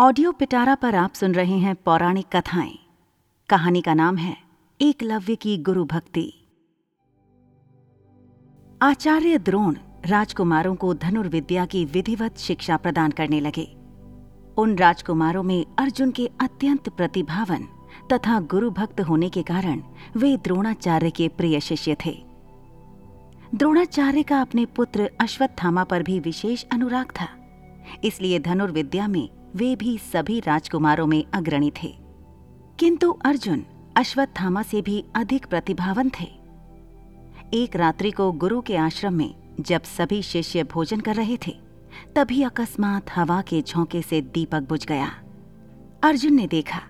Audio पिटारा पर आप सुन रहे हैं पौराणिक कथाएँ। कहानी का नाम है एकलव्य की गुरु भक्ति। आचार्य द्रोण राजकुमारों को धनुर्विद्या की विधिवत शिक्षा प्रदान करने लगे। उन राजकुमारों में अर्जुन के अत्यंत प्रतिभावन तथा गुरु भक्त होने के कारण वे द्रोणाचार्य के प्रिय शिष्य थे। द्रोणाचार्य का अपने पुत्र अश्वत्थामा पर भी विशेष अनुराग था। इसलिए धनुर्विद्या में वे भी सभी राजकुमारों में अग्रणी थे। किंतु अर्जुन अश्वत्थामा से भी अधिक प्रतिभावन थे। एक रात्रि को गुरु के आश्रम में जब सभी शिष्य भोजन कर रहे थे, तभी अकस्मात हवा के झोंके से दीपक बुझ गया। अर्जुन ने देखा,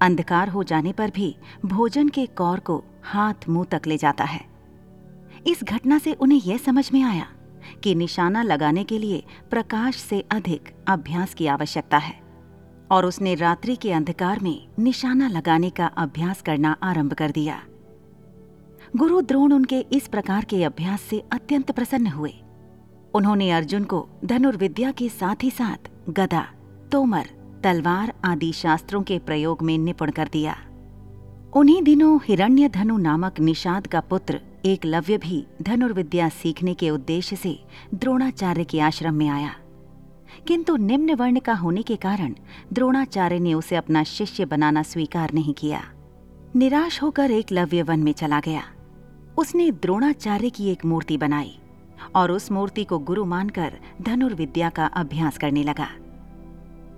अंधकार हो जाने पर भी भोजन के कौर को हाथ मुँह तक ले जाता है। इस घटना से उन्हें यह समझ में आया कि निशाना लगाने के लिए प्रकाश से अधिक अभ्यास की आवश्यकता है। और उसने रात्रि के अंधकार में निशाना लगाने का अभ्यास करना आरंभ कर दिया। गुरु द्रोण उनके इस प्रकार के अभ्यास से अत्यंत प्रसन्न हुए। उन्होंने अर्जुन को धनुर्विद्या के साथ ही साथ गदा, तोमर, तलवार आदि शास्त्रों के प्रयोग में निपुण कर दिया। उन्हीं दिनों हिरण्य धनु नामक निषाद का पुत्र एक लव्य भी धनुर्विद्या सीखने के उद्देश्य से द्रोणाचार्य के आश्रम में आया। किंतु निम्न वर्ण का होने के कारण द्रोणाचार्य ने उसे अपना शिष्य बनाना स्वीकार नहीं किया। निराश होकर एक लव्य वन में चला गया। उसने द्रोणाचार्य की एक मूर्ति बनाई और उस मूर्ति को गुरु मानकर धनुर्विद्या का अभ्यास करने लगा।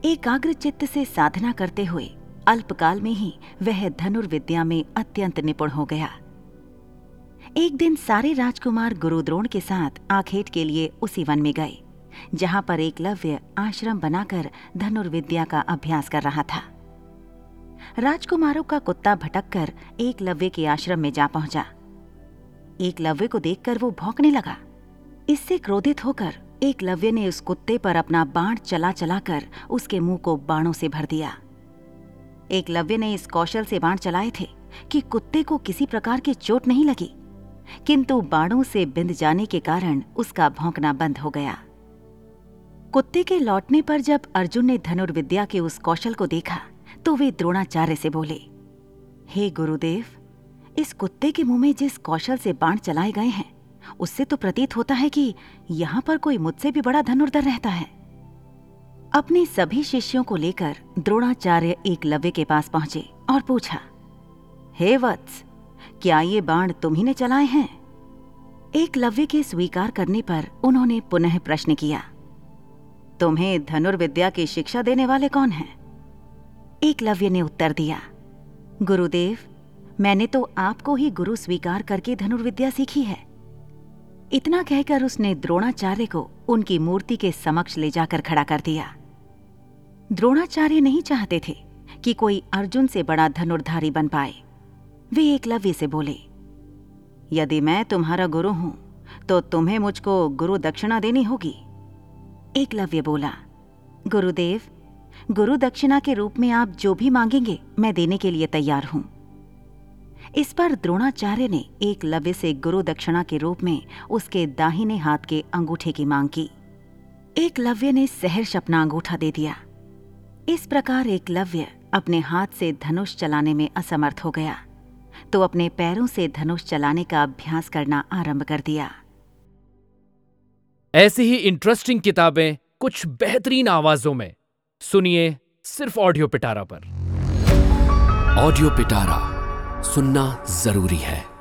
एकाग्र चित्त से साधना करते हुए अल्पकाल में ही वह धनुर्विद्या में अत्यंत निपुण हो गया। एक दिन सारे राजकुमार गुरुद्रोण के साथ आखेट के लिए उसी वन में गए, जहाँ पर एकलव्य आश्रम बनाकर धनुर्विद्या का अभ्यास कर रहा था। राजकुमारों का कुत्ता भटककर एकलव्य के आश्रम में जा पहुँचा। एकलव्य को देखकर वो भौंकने लगा। इससे क्रोधित होकर एकलव्य ने उस कुत्ते पर अपना बाण चला चलाकर उसके मुँह को बाणों से भर दिया। एकलव्य ने इस कौशल से बाण चलाए थे कि कुत्ते को किसी प्रकार की चोट नहीं लगी। किंतु बाणों से बिंद जाने के कारण उसका भौंकना बंद हो गया। कुत्ते के लौटने पर जब अर्जुन ने धनुर्विद्या के उस कौशल को देखा तो वे द्रोणाचार्य से बोले, हे गुरुदेव, इस कुत्ते के मुँह में जिस कौशल से बाण चलाए गए हैं, उससे तो प्रतीत होता है कि यहाँ पर कोई मुझसे भी बड़ा धनुर्धर रहता है। अपने सभी शिष्यों को लेकर द्रोणाचार्य एकलव्य के पास पहुँचे और पूछा, हे वत्स क्या ये बाण तुम ही ने चलाए हैं? एकलव्य के स्वीकार करने पर उन्होंने पुनः प्रश्न किया, तुम्हें धनुर्विद्या की शिक्षा देने वाले कौन हैं? एकलव्य ने उत्तर दिया, गुरुदेव, मैंने तो आपको ही गुरु स्वीकार करके धनुर्विद्या सीखी है। इतना कहकर उसने द्रोणाचार्य को उनकी मूर्ति के समक्ष ले जाकर खड़ा कर दिया। द्रोणाचार्य नहीं चाहते थे कि कोई अर्जुन से बड़ा धनुर्धारी बन पाए। वे एकलव्य से बोले, यदि मैं तुम्हारा गुरु हूँ तो तुम्हें मुझको गुरु दक्षिणा देनी होगी। एकलव्य बोला, गुरुदेव, गुरु दक्षिणा के रूप में आप जो भी मांगेंगे, मैं देने के लिए तैयार हूँ। इस पर द्रोणाचार्य ने एकलव्य से गुरु दक्षिणा के रूप में उसके दाहिने हाथ के अंगूठे की मांग की। एकलव्य ने सहर्ष अपना अंगूठा दे दिया। इस प्रकार एकलव्य अपने हाथ से धनुष चलाने में असमर्थ हो गया। तो अपने पैरों से धनुष चलाने का अभ्यास करना आरंभ कर दिया। ऐसी ही इंटरेस्टिंग किताबें कुछ बेहतरीन आवाजों में। सुनिए सिर्फ़ ऑडियो पिटारा पर। ऑडियो पिटारा सुनना ज़रूरी है।